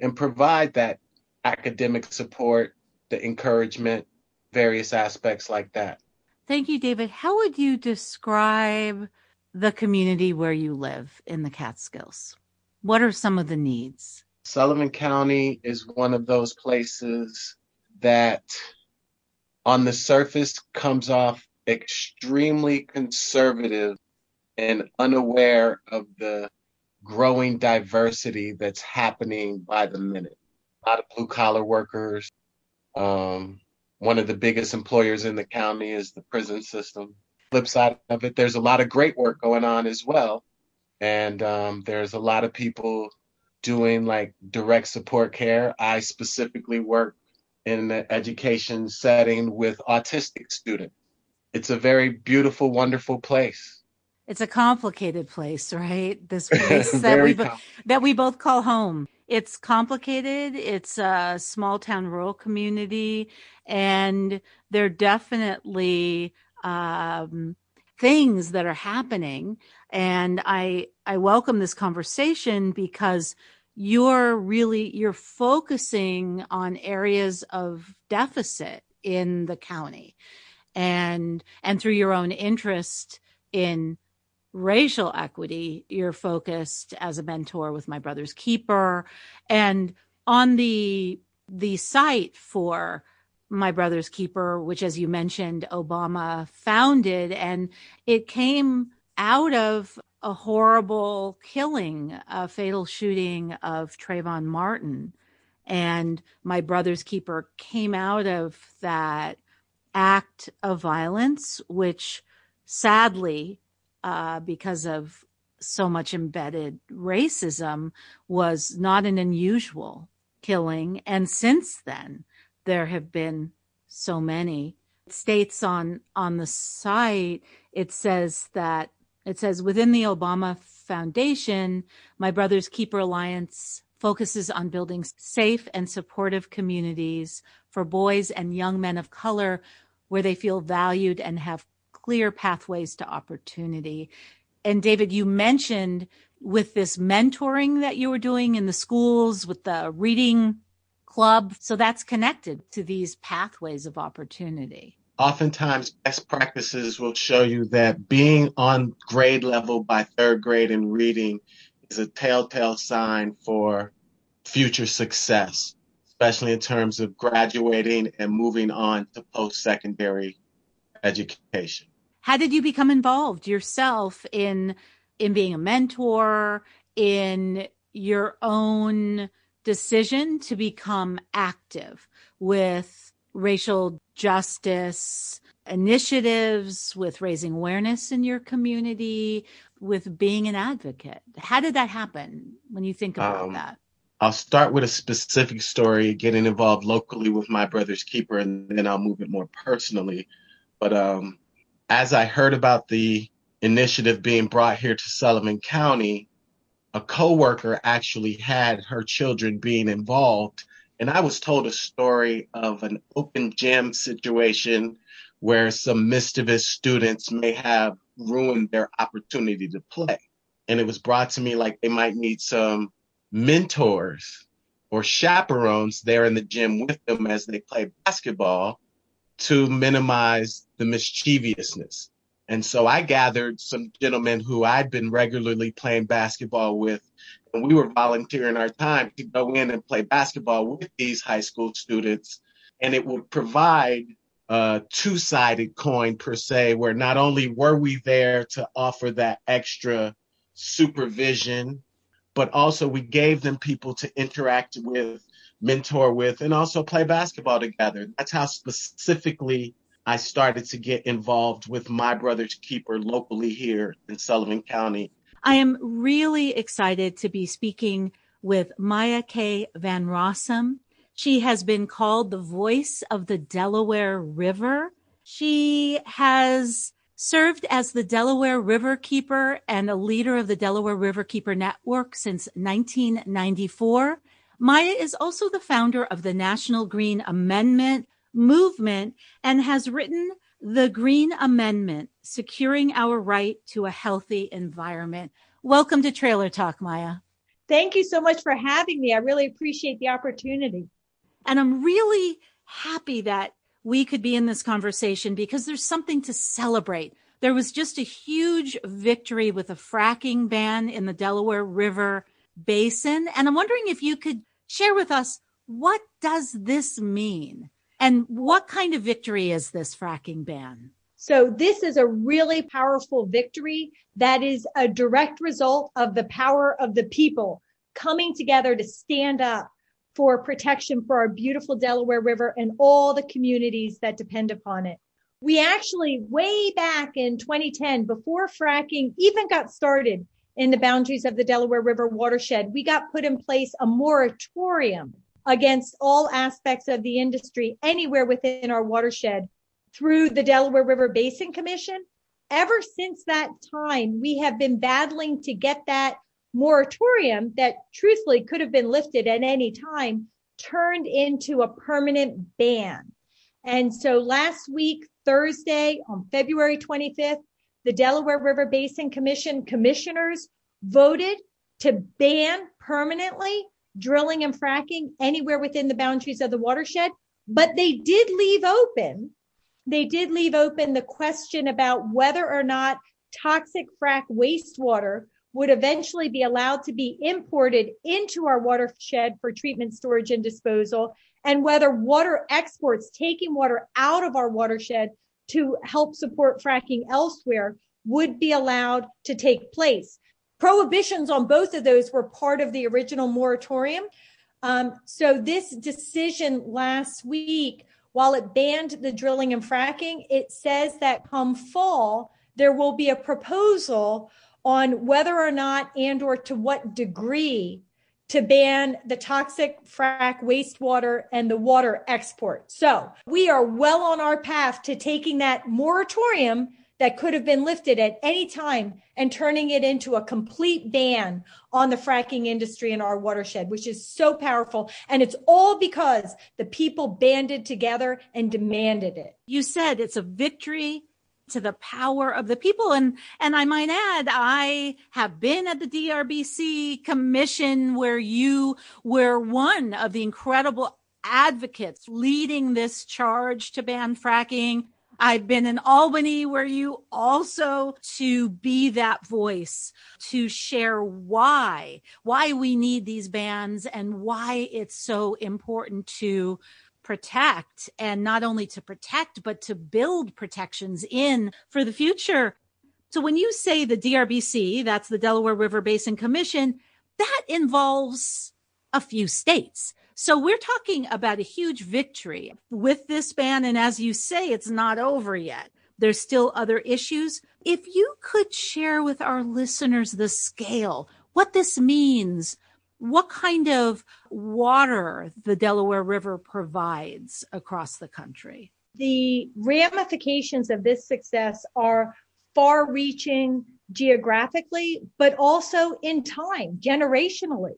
and provide that academic support, the encouragement, various aspects like that. Thank you, David. How would you describe the community where you live in the Catskills? What are some of the needs? Sullivan County is one of those places that on the surface comes off extremely conservative and unaware of the growing diversity that's happening by the minute. A lot of blue collar workers. Um, one of the biggest employers in the county is the prison system. Flip side of it, there's a lot of great work going on as well. And um, there's a lot of people doing like direct support care. I specifically work in the education setting with autistic students it's a very beautiful, wonderful place. It's a complicated place, right? This place that we bo- that we both call home. It's complicated. It's a small town rural community, and there are definitely um, things that are happening. And I I welcome this conversation because you're really you're focusing on areas of deficit in the county and and through your own interest in racial equity you're focused as a mentor with my brother's keeper. And on the the site for my brother's keeper which as you mentioned obama founded and it came out of a horrible killing a fatal shooting of Trayvon Martin and my brother's keeper came out of that act of violence, which sadly, uh, because of so much embedded racism, was not an unusual killing. And since then, there have been so many. It states on on the site, it says that it says within the Obama Foundation, My Brother's Keeper Alliance focuses on building safe and supportive communities for boys and young men of color where they feel valued and have clear pathways to opportunity. And David, you mentioned with this mentoring that you were doing in the schools with the reading club. So that's connected to these pathways of opportunity. Oftentimes, best practices will show you that being on grade level by third grade in reading is a telltale sign for future success especially in terms of graduating and moving on to post secondary education. How did you become involved yourself in in being a mentor, in your own decision to become active with racial justice initiatives, with raising awareness in your community, with being an advocate? How did that happen when you think about um, that? I'll start with a specific story, getting involved locally with my brother's keeper, and then I'll move it more personally. But um, as I heard about the initiative being brought here to Sullivan County, a coworker actually had her children being involved, and I was told a story of an open gym situation where some mischievous students may have ruined their opportunity to play. And it was brought to me like they might need some mentors or chaperones there in the gym with them as they play basketball to minimize the mischievousness. And so I gathered some gentlemen who I'd been regularly playing basketball with, and we were volunteering our time to go in and play basketball with these high school students. And it would provide a two sided coin, per se, where not only were we there to offer that extra supervision, but also we gave them people to interact with, mentor with, and also play basketball together. That's how specifically I started to get involved with my brother's keeper locally here in Sullivan County. I am really excited to be speaking with Maya K. Van Rossum. She has been called the voice of the Delaware River. She has served as the Delaware River Keeper and a leader of the Delaware River Keeper Network since 1994. Maya is also the founder of the National Green Amendment movement and has written the Green Amendment, Securing Our Right to a Healthy Environment. Welcome to Trailer Talk, Maya. Thank you so much for having me. I really appreciate the opportunity. And I'm really happy that we could be in this conversation because there's something to celebrate. There was just a huge victory with a fracking ban in the Delaware River Basin. And I'm wondering if you could share with us what does this mean? And what kind of victory is this fracking ban? So this is a really powerful victory that is a direct result of the power of the people coming together to stand up for protection for our beautiful Delaware River and all the communities that depend upon it. We actually, way back in 2010, before fracking even got started in the boundaries of the Delaware River watershed, we got put in place a moratorium against all aspects of the industry anywhere within our watershed through the Delaware River Basin Commission. Ever since that time, we have been battling to get that moratorium that truthfully could have been lifted at any time turned into a permanent ban. And so last week, Thursday, on February 25th, the Delaware River Basin Commission commissioners voted to ban permanently drilling and fracking anywhere within the boundaries of the watershed, but they did leave open, they did leave open the question about whether or not toxic frac wastewater would eventually be allowed to be imported into our watershed for treatment, storage, and disposal, and whether water exports taking water out of our watershed to help support fracking elsewhere would be allowed to take place. Prohibitions on both of those were part of the original moratorium. Um, so this decision last week, while it banned the drilling and fracking, it says that come fall, there will be a proposal on whether or not and or to what degree to ban the toxic frac wastewater and the water export. So we are well on our path to taking that moratorium that could have been lifted at any time and turning it into a complete ban on the fracking industry in our watershed, which is so powerful. And it's all because the people banded together and demanded it. You said it's a victory to the power of the people. And, and I might add, I have been at the DRBC commission where you were one of the incredible advocates leading this charge to ban fracking. I've been in Albany where you also to be that voice to share why, why we need these bans and why it's so important to protect and not only to protect, but to build protections in for the future. So when you say the DRBC, that's the Delaware River Basin Commission, that involves a few states. So we're talking about a huge victory with this ban. And as you say, it's not over yet. There's still other issues. If you could share with our listeners the scale, what this means, what kind of water the Delaware River provides across the country. The ramifications of this success are far reaching geographically, but also in time, generationally.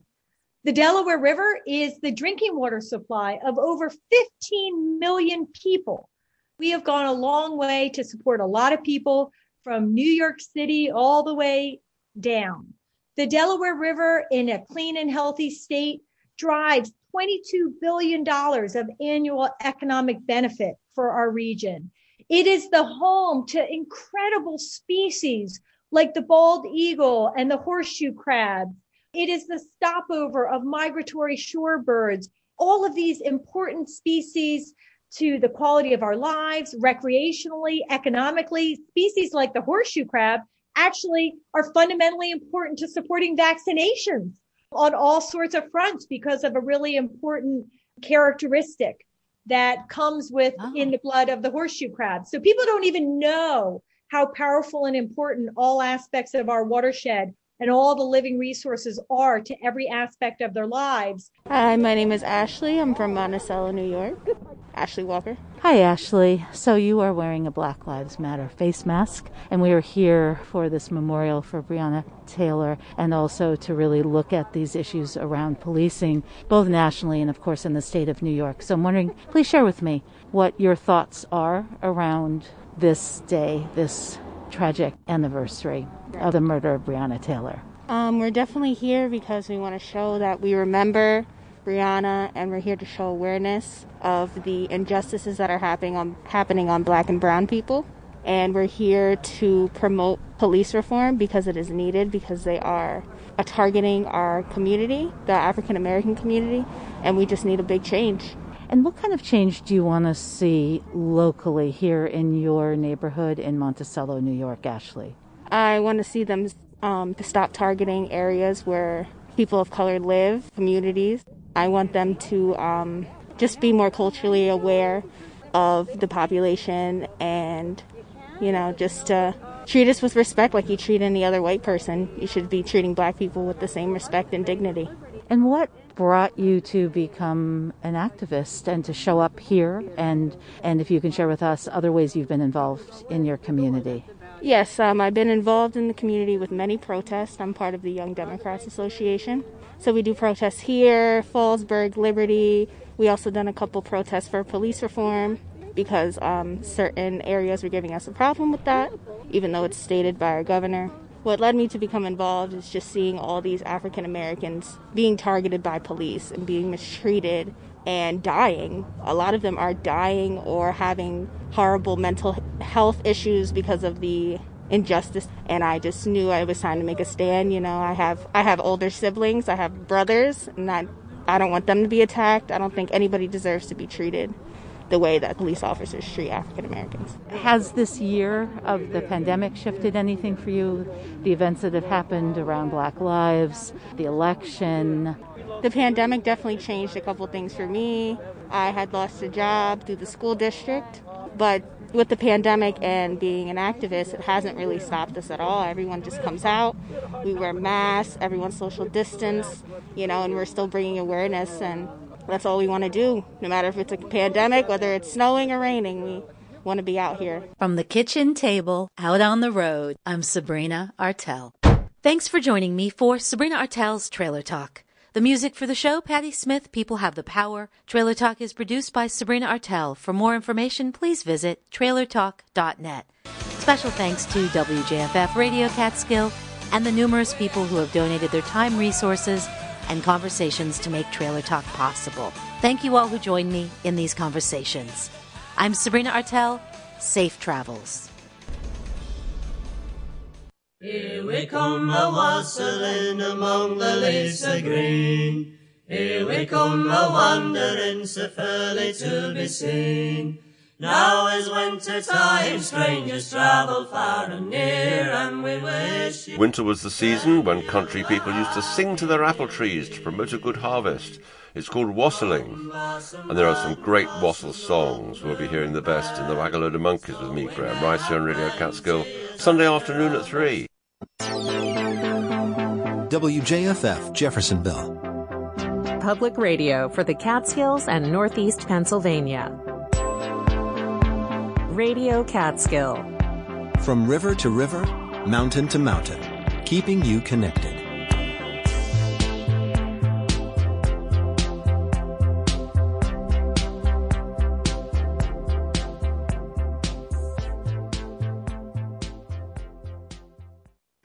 The Delaware River is the drinking water supply of over 15 million people. We have gone a long way to support a lot of people from New York City all the way down. The Delaware River in a clean and healthy state drives $22 billion of annual economic benefit for our region. It is the home to incredible species like the bald eagle and the horseshoe crab. It is the stopover of migratory shorebirds. All of these important species to the quality of our lives, recreationally, economically, species like the horseshoe crab actually are fundamentally important to supporting vaccinations on all sorts of fronts because of a really important characteristic that comes with oh. in the blood of the horseshoe crab. So people don't even know how powerful and important all aspects of our watershed and all the living resources are to every aspect of their lives. Hi, my name is Ashley. I'm from Monticello, New York. Ashley Walker. Hi, Ashley. So you are wearing a Black Lives Matter face mask, and we are here for this memorial for Breonna Taylor and also to really look at these issues around policing, both nationally and, of course, in the state of New York. So I'm wondering, please share with me what your thoughts are around this day, this tragic anniversary of the murder of Breonna Taylor? Um, we're definitely here because we want to show that we remember Breonna and we're here to show awareness of the injustices that are happening on happening on black and brown people. And we're here to promote police reform because it is needed because they are targeting our community, the African American community, and we just need a big change. And what kind of change do you want to see locally here in your neighborhood in Monticello, New York, Ashley? I want to see them um, to stop targeting areas where people of color live, communities. I want them to um, just be more culturally aware of the population and, you know, just to treat us with respect like you treat any other white person. You should be treating black people with the same respect and dignity. And what brought you to become an activist and to show up here and and if you can share with us other ways you've been involved in your community. Yes um, i've been involved in the community with many protests. I'm part of the young democrats association. So we do protests here fallsburg liberty. We also done a couple protests for police reform because um, certain areas were giving us a problem with that even though it's stated by our governor what led me to become involved is just seeing all these African Americans being targeted by police and being mistreated and dying. A lot of them are dying or having horrible mental health issues because of the injustice and I just knew I was time to make a stand, you know. I have I have older siblings, I have brothers, and I I don't want them to be attacked. I don't think anybody deserves to be treated the way that police officers treat African Americans. Has this year of the pandemic shifted anything for you? The events that have happened around Black Lives, the election? The pandemic definitely changed a couple things for me. I had lost a job through the school district, but with the pandemic and being an activist, it hasn't really stopped us at all. Everyone just comes out. We wear masks, everyone social distance, you know, and we're still bringing awareness and that's all we want to do. No matter if it's a pandemic, whether it's snowing or raining, we want to be out here. From the kitchen table out on the road, I'm Sabrina Artel. Thanks for joining me for Sabrina Artel's Trailer Talk. The music for the show, Patti Smith, People Have the Power. Trailer Talk is produced by Sabrina Artel. For more information, please visit trailertalk.net. Special thanks to WJFF Radio Catskill and the numerous people who have donated their time, resources, and conversations to make Trailer Talk possible. Thank you all who joined me in these conversations. I'm Sabrina Artel. Safe travels. Here we come a wassailing among the leaves of green. Here we come a wandering so fairly to be seen. Now is winter time, strangers travel far and near, and we wish. Winter was the season when country people used to sing to their apple trees to promote a good harvest. It's called wassailing, and there are some great wassail songs. We'll be hearing the best in the Wagonload of Monkeys with me, Graham Rice, here on Radio Catskill, Sunday afternoon at 3. WJFF Jeffersonville. Public radio for the Catskills and Northeast Pennsylvania. Radio Catskill. From river to river, mountain to mountain, keeping you connected.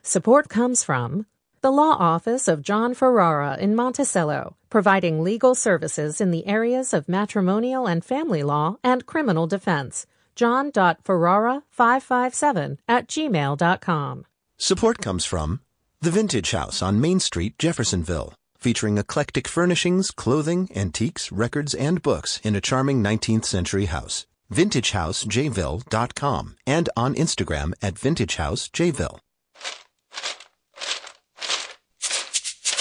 Support comes from the Law Office of John Ferrara in Monticello, providing legal services in the areas of matrimonial and family law and criminal defense. John.Ferrara557 at gmail.com. Support comes from The Vintage House on Main Street, Jeffersonville, featuring eclectic furnishings, clothing, antiques, records, and books in a charming 19th century house. VintageHouseJayville.com and on Instagram at VintageHouseJayville.